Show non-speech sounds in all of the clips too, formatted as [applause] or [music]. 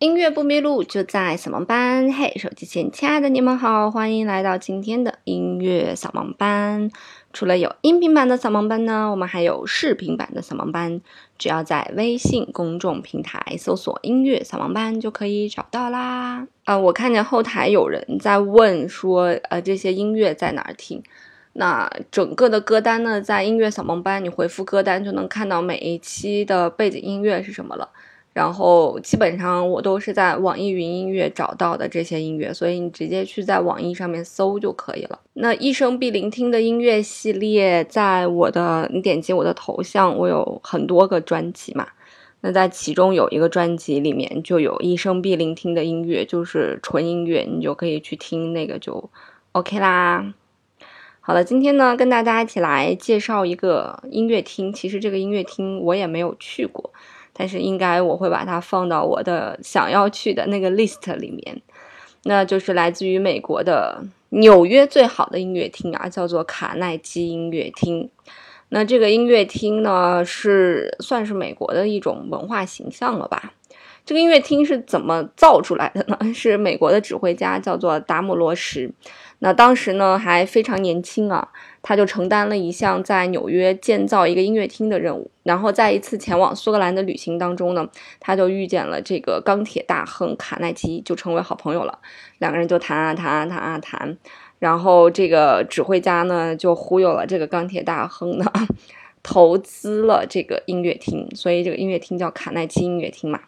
音乐不迷路，就在扫盲班。嘿，手机前亲爱的你们好，欢迎来到今天的音乐扫盲班。除了有音频版的扫盲班呢，我们还有视频版的扫盲班。只要在微信公众平台搜索“音乐扫盲班”就可以找到啦。啊，我看见后台有人在问说，呃，这些音乐在哪儿听？那整个的歌单呢，在音乐扫盲班，你回复歌单就能看到每一期的背景音乐是什么了。然后基本上我都是在网易云音乐找到的这些音乐，所以你直接去在网易上面搜就可以了。那一生必聆听的音乐系列，在我的你点击我的头像，我有很多个专辑嘛。那在其中有一个专辑里面就有一生必聆听的音乐，就是纯音乐，你就可以去听那个就 OK 啦。好了，今天呢跟大家一起来介绍一个音乐厅，其实这个音乐厅我也没有去过。但是应该我会把它放到我的想要去的那个 list 里面，那就是来自于美国的纽约最好的音乐厅啊，叫做卡耐基音乐厅。那这个音乐厅呢，是算是美国的一种文化形象了吧？这个音乐厅是怎么造出来的呢？[laughs] 是美国的指挥家叫做达姆罗什，那当时呢还非常年轻啊。他就承担了一项在纽约建造一个音乐厅的任务，然后在一次前往苏格兰的旅行当中呢，他就遇见了这个钢铁大亨卡耐基，就成为好朋友了。两个人就谈啊谈啊谈啊谈，然后这个指挥家呢就忽悠了这个钢铁大亨呢，[laughs] 投资了这个音乐厅，所以这个音乐厅叫卡耐基音乐厅嘛。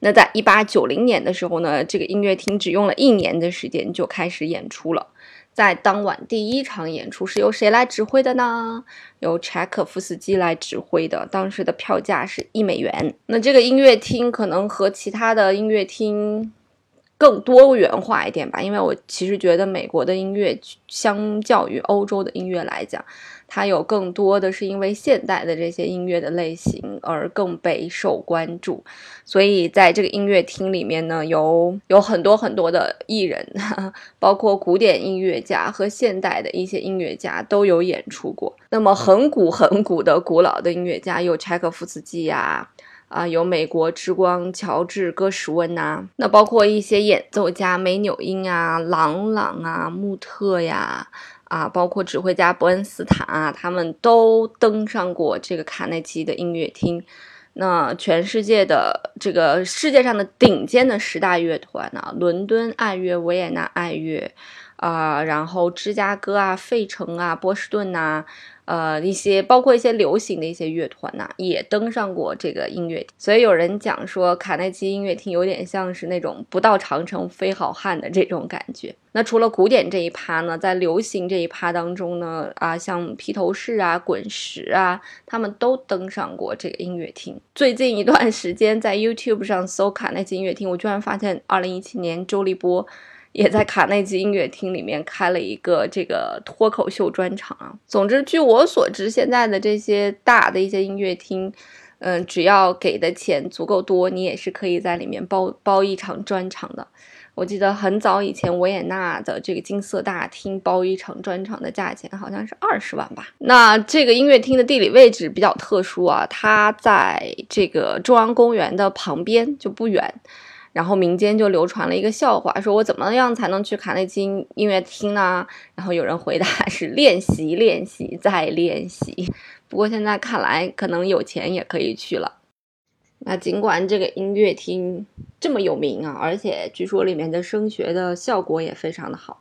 那在一八九零年的时候呢，这个音乐厅只用了一年的时间就开始演出了。在当晚第一场演出是由谁来指挥的呢？由柴可夫斯基来指挥的。当时的票价是一美元。那这个音乐厅可能和其他的音乐厅更多元化一点吧，因为我其实觉得美国的音乐相较于欧洲的音乐来讲。它有更多的是因为现代的这些音乐的类型而更备受关注，所以在这个音乐厅里面呢，有有很多很多的艺人，[laughs] 包括古典音乐家和现代的一些音乐家都有演出过。那么很古很古的古老的音乐家有柴可夫斯基呀，啊有美国之光乔治戈什温呐，那包括一些演奏家梅纽因啊、郎朗啊、穆特呀。啊，包括指挥家伯恩斯坦啊，他们都登上过这个卡内基的音乐厅。那全世界的这个世界上的顶尖的十大乐团啊，伦敦爱乐、维也纳爱乐啊，然后芝加哥啊、费城啊、波士顿呐。呃，一些包括一些流行的一些乐团呐，也登上过这个音乐厅。所以有人讲说，卡耐基音乐厅有点像是那种不到长城非好汉的这种感觉。那除了古典这一趴呢，在流行这一趴当中呢，啊，像披头士啊、滚石啊，他们都登上过这个音乐厅。最近一段时间，在 YouTube 上搜卡耐基音乐厅，我居然发现2017年周立波。也在卡内基音乐厅里面开了一个这个脱口秀专场啊。总之，据我所知，现在的这些大的一些音乐厅，嗯，只要给的钱足够多，你也是可以在里面包包一场专场的。我记得很早以前，维也纳的这个金色大厅包一场专场的价钱好像是二十万吧。那这个音乐厅的地理位置比较特殊啊，它在这个中央公园的旁边，就不远。然后民间就流传了一个笑话，说我怎么样才能去卡内基音乐厅呢？然后有人回答是练习，练习，再练习。不过现在看来，可能有钱也可以去了。那尽管这个音乐厅这么有名啊，而且据说里面的声学的效果也非常的好，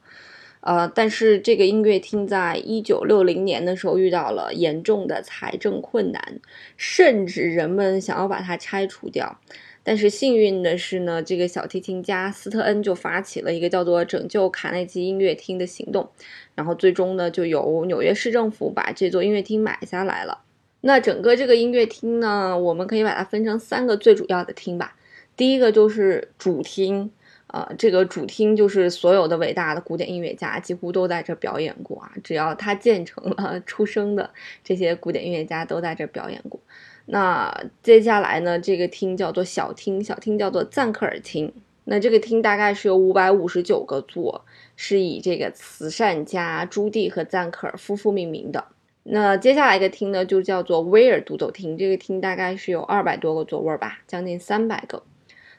呃，但是这个音乐厅在一九六零年的时候遇到了严重的财政困难，甚至人们想要把它拆除掉。但是幸运的是呢，这个小提琴家斯特恩就发起了一个叫做“拯救卡内基音乐厅”的行动，然后最终呢，就由纽约市政府把这座音乐厅买下来了。那整个这个音乐厅呢，我们可以把它分成三个最主要的厅吧。第一个就是主厅，呃，这个主厅就是所有的伟大的古典音乐家几乎都在这表演过啊，只要它建成了 [laughs] 出生的这些古典音乐家都在这表演过。那接下来呢？这个厅叫做小厅，小厅叫做赞克尔厅。那这个厅大概是有五百五十九个座，是以这个慈善家朱棣和赞克尔夫妇命名的。那接下来一个厅呢，就叫做威尔独奏厅。这个厅大概是有二百多个座位吧，将近三百个。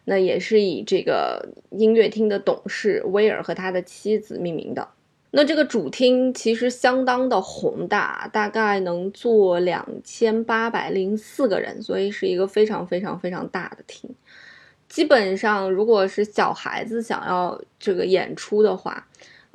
那也是以这个音乐厅的董事威尔和他的妻子命名的。那这个主厅其实相当的宏大，大概能坐两千八百零四个人，所以是一个非常非常非常大的厅。基本上，如果是小孩子想要这个演出的话，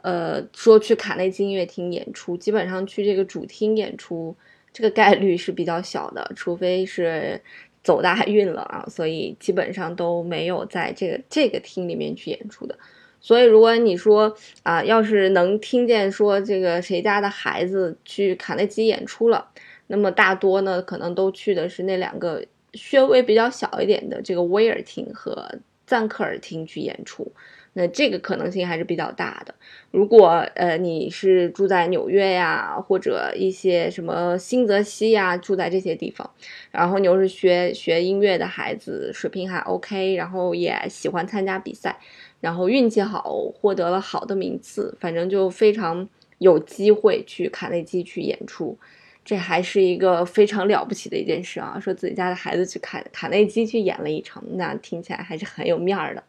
呃，说去卡内基音乐厅演出，基本上去这个主厅演出，这个概率是比较小的，除非是走大运了啊。所以基本上都没有在这个这个厅里面去演出的。所以，如果你说啊，要是能听见说这个谁家的孩子去卡内基演出了，那么大多呢，可能都去的是那两个稍微比较小一点的这个威尔厅和赞克尔厅去演出，那这个可能性还是比较大的。如果呃你是住在纽约呀，或者一些什么新泽西呀，住在这些地方，然后你又是学学音乐的孩子，水平还 OK，然后也喜欢参加比赛。然后运气好，获得了好的名次，反正就非常有机会去卡内基去演出，这还是一个非常了不起的一件事啊！说自己家的孩子去卡卡内基去演了一场，那听起来还是很有面儿的。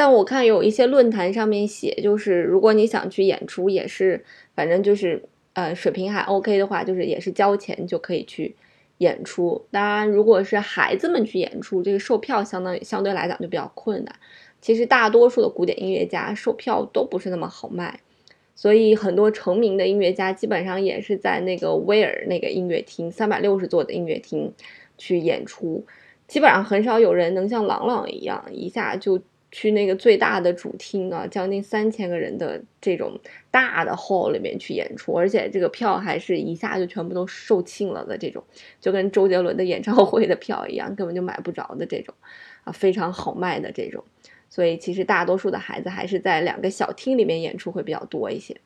但我看有一些论坛上面写，就是如果你想去演出，也是反正就是呃水平还 OK 的话，就是也是交钱就可以去演出。当然，如果是孩子们去演出，这个售票相当于相对来讲就比较困难。其实大多数的古典音乐家售票都不是那么好卖，所以很多成名的音乐家基本上也是在那个威尔那个音乐厅三百六十座的音乐厅去演出，基本上很少有人能像郎朗一样一下就去那个最大的主厅啊，将近三千个人的这种大的 hall 里面去演出，而且这个票还是一下就全部都售罄了的这种，就跟周杰伦的演唱会的票一样，根本就买不着的这种啊，非常好卖的这种。所以其实大多数的孩子还是在两个小厅里面演出会比较多一些。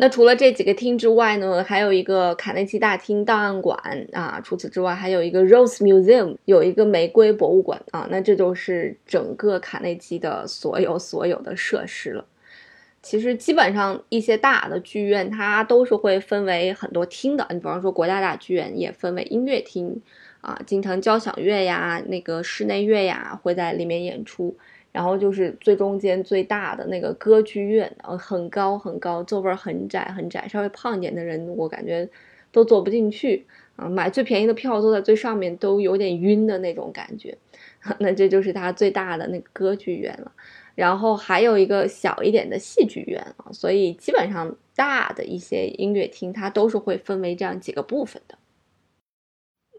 那除了这几个厅之外呢，还有一个卡内基大厅档案馆啊。除此之外，还有一个 Rose Museum，有一个玫瑰博物馆啊。那这就是整个卡内基的所有所有的设施了。其实基本上一些大的剧院它都是会分为很多厅的。你比方说国家大剧院也分为音乐厅啊，经常交响乐呀，那个室内乐呀会在里面演出。然后就是最中间最大的那个歌剧院，呃，很高很高，座位很窄很窄，稍微胖一点的人我感觉都坐不进去啊。买最便宜的票坐在最上面都有点晕的那种感觉。[laughs] 那这就是它最大的那个歌剧院了。然后还有一个小一点的戏剧院啊，所以基本上大的一些音乐厅它都是会分为这样几个部分的。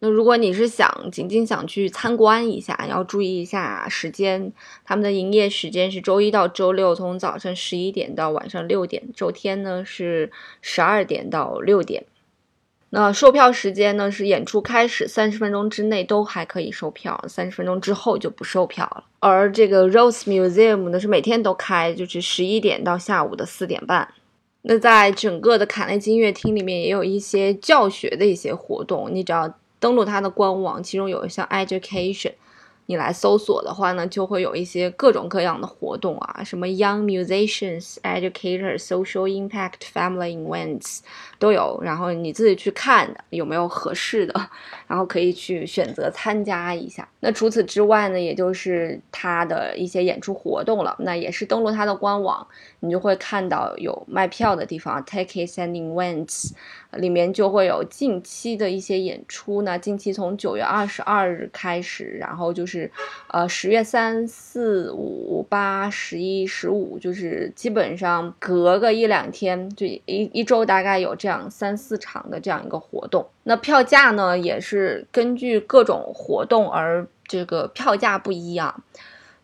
那如果你是想仅仅想去参观一下，要注意一下时间。他们的营业时间是周一到周六，从早上十一点到晚上六点；周天呢是十二点到六点。那售票时间呢是演出开始三十分钟之内都还可以售票，三十分钟之后就不售票了。而这个 Rose Museum 呢是每天都开，就是十一点到下午的四点半。那在整个的卡内基音乐厅里面也有一些教学的一些活动，你只要。登录它的官网，其中有一项 education，你来搜索的话呢，就会有一些各种各样的活动啊，什么 young musicians educators social impact family events 都有，然后你自己去看有没有合适的，然后可以去选择参加一下。那除此之外呢，也就是它的一些演出活动了，那也是登录它的官网，你就会看到有卖票的地方，tickets and events。里面就会有近期的一些演出呢。近期从九月二十二日开始，然后就是，呃，十月三四五八十一十五，就是基本上隔个一两天，就一一周大概有这样三四场的这样一个活动。那票价呢，也是根据各种活动而这个票价不一样，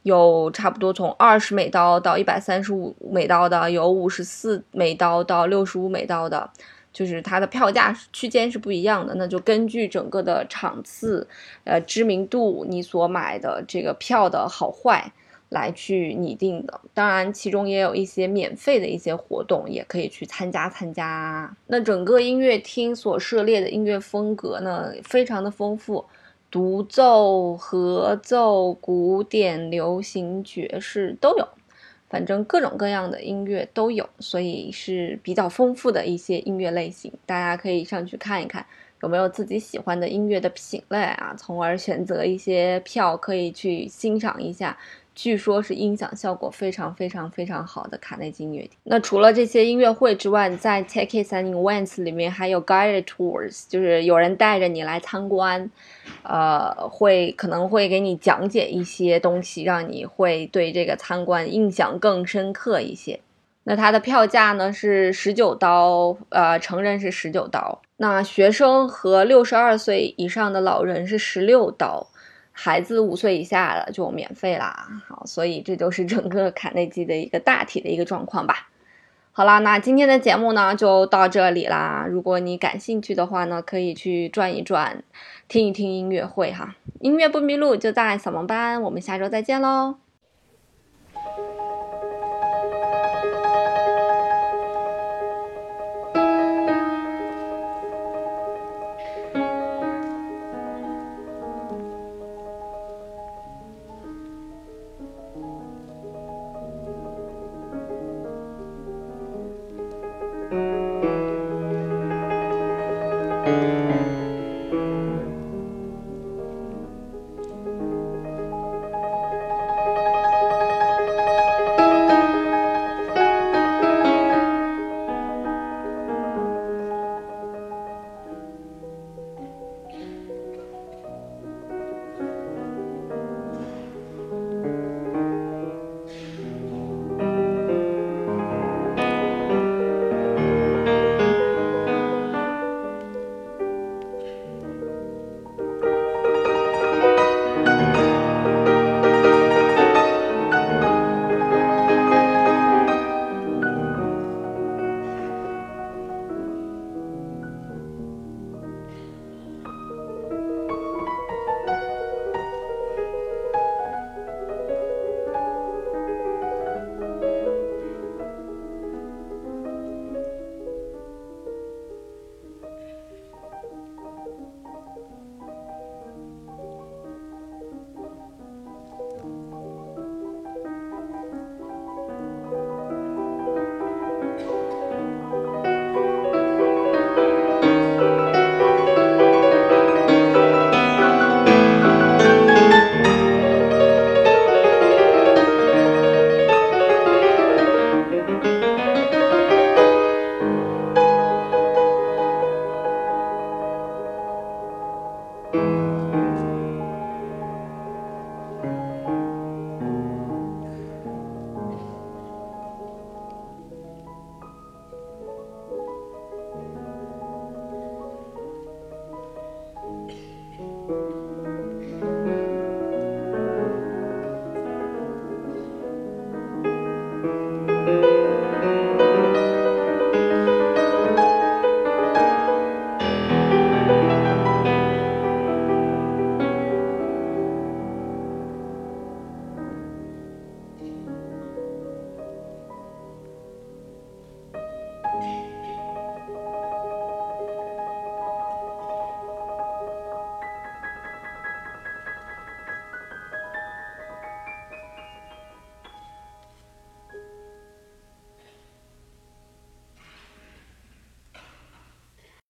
有差不多从二十美刀到一百三十五美刀的，有五十四美刀到六十五美刀的。就是它的票价区间是不一样的，那就根据整个的场次、呃知名度，你所买的这个票的好坏来去拟定的。当然，其中也有一些免费的一些活动，也可以去参加参加。那整个音乐厅所涉猎的音乐风格呢，非常的丰富，独奏、合奏、古典、流行、爵士都有。反正各种各样的音乐都有，所以是比较丰富的一些音乐类型，大家可以上去看一看，有没有自己喜欢的音乐的品类啊，从而选择一些票可以去欣赏一下。据说是音响效果非常非常非常好的卡内基音乐厅。那除了这些音乐会之外，在 Tickets and Events 里面还有 Guided Tours，就是有人带着你来参观，呃，会可能会给你讲解一些东西，让你会对这个参观印象更深刻一些。那它的票价呢是十九刀，呃，成人是十九刀，那学生和六十二岁以上的老人是十六刀。孩子五岁以下的就免费啦，好，所以这就是整个 [laughs] 卡内基的一个大体的一个状况吧。好啦，那今天的节目呢就到这里啦。如果你感兴趣的话呢，可以去转一转，听一听音乐会哈。音乐不迷路就在扫盲班，我们下周再见喽。thank you